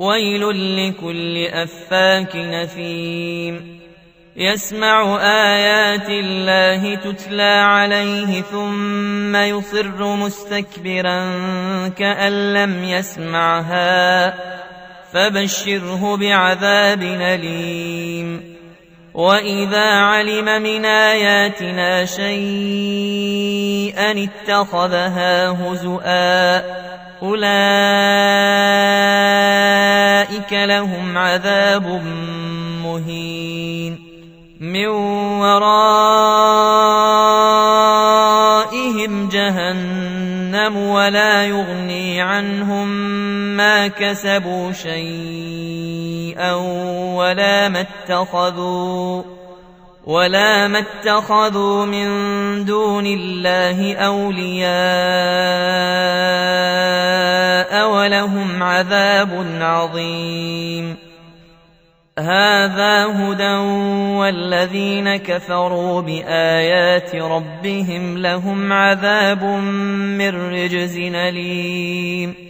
ويل لكل أفاك نثيم. يسمع آيات الله تتلى عليه ثم يصر مستكبرا كأن لم يسمعها. فبشره بعذاب أليم. وإذا علم من آياتنا شيئا اتخذها هزؤا أولئك لهم عذاب مهين. من ورائهم جهنم ولا يغني عنهم ما كسبوا شيئا ولا ما اتخذوا ولا ما اتخذوا من دون الله اولياء ولهم عذاب عظيم. هذا هدى والذين كفروا بايات ربهم لهم عذاب من رجز اليم.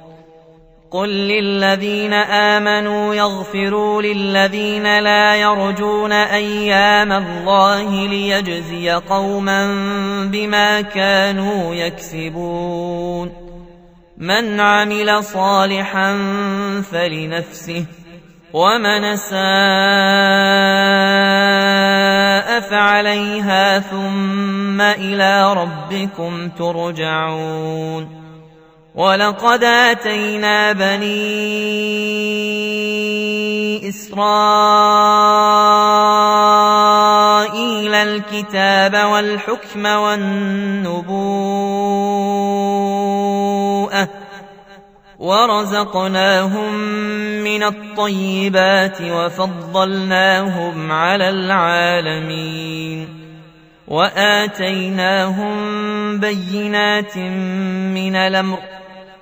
قل للذين امنوا يغفروا للذين لا يرجون أيام الله ليجزي قوما بما كانوا يكسبون من عمل صالحا فلنفسه ومن ساء فعليها ثم إلى ربكم ترجعون ولقد اتينا بني اسرائيل الكتاب والحكم والنبوءه ورزقناهم من الطيبات وفضلناهم على العالمين واتيناهم بينات من الامر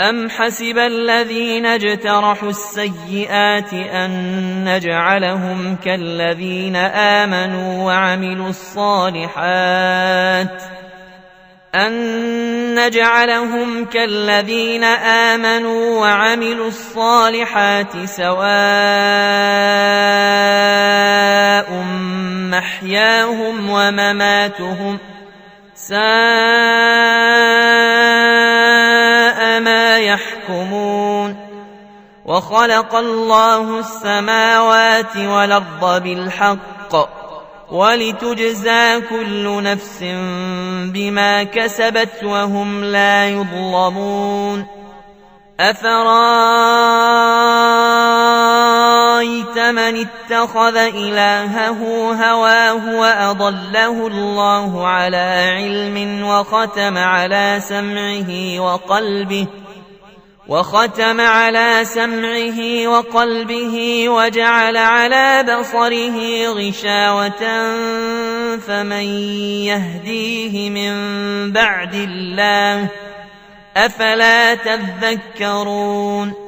أم حسب الذين اجترحوا السيئات أن نجعلهم كالذين آمنوا وعملوا الصالحات أن نجعلهم كالذين آمنوا وعملوا الصالحات سواء محياهم ومماتهم ساء ما يحكمون وخلق الله السماوات والأرض بالحق ولتجزى كل نفس بما كسبت وهم لا يظلمون أفرايت من اتخذ إلهه هواه وأضله الله على علم وختم على سمعه وقلبه وختم على سمعه وقلبه وجعل على بصره غشاوة فمن يهديه من بعد الله أفلا تذكرون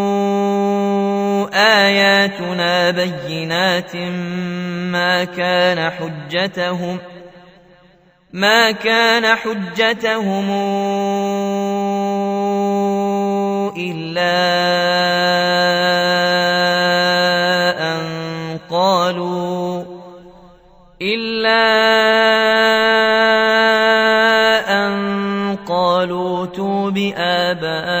آياتنا بينات ما كان حجتهم ما كان حجتهم إلا أن قالوا إلا أن قالوا تو بآبائنا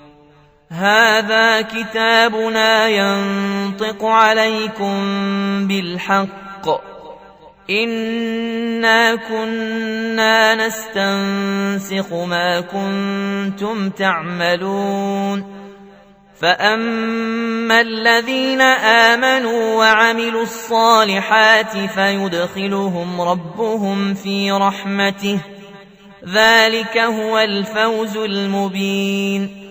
هذا كتابنا ينطق عليكم بالحق إنا كنا نستنسخ ما كنتم تعملون فأما الذين آمنوا وعملوا الصالحات فيدخلهم ربهم في رحمته ذلك هو الفوز المبين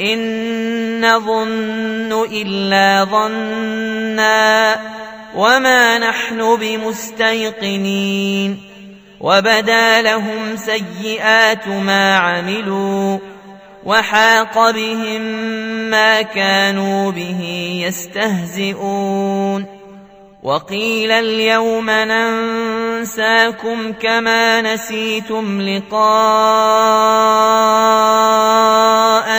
إن نظن إلا ظنا وما نحن بمستيقنين وبدا لهم سيئات ما عملوا وحاق بهم ما كانوا به يستهزئون وقيل اليوم ننساكم كما نسيتم لقاء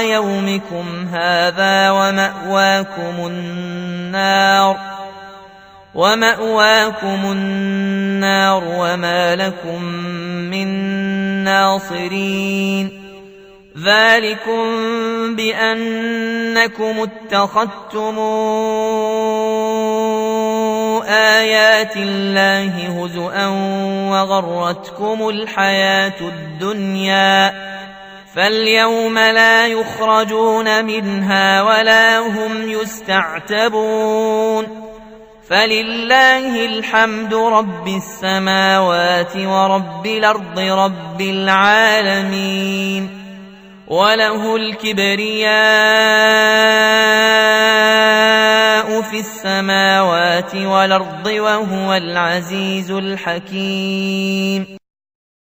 يومكم هذا ومأواكم النار ومأواكم النار وما لكم من ناصرين ذلكم بأنكم اتخذتم آيات الله هزؤا وغرتكم الحياة الدنيا فاليوم لا يخرجون منها ولا هم يستعتبون فلله الحمد رب السماوات ورب الأرض رب العالمين وله الكبرياء في السماوات والأرض وهو العزيز الحكيم.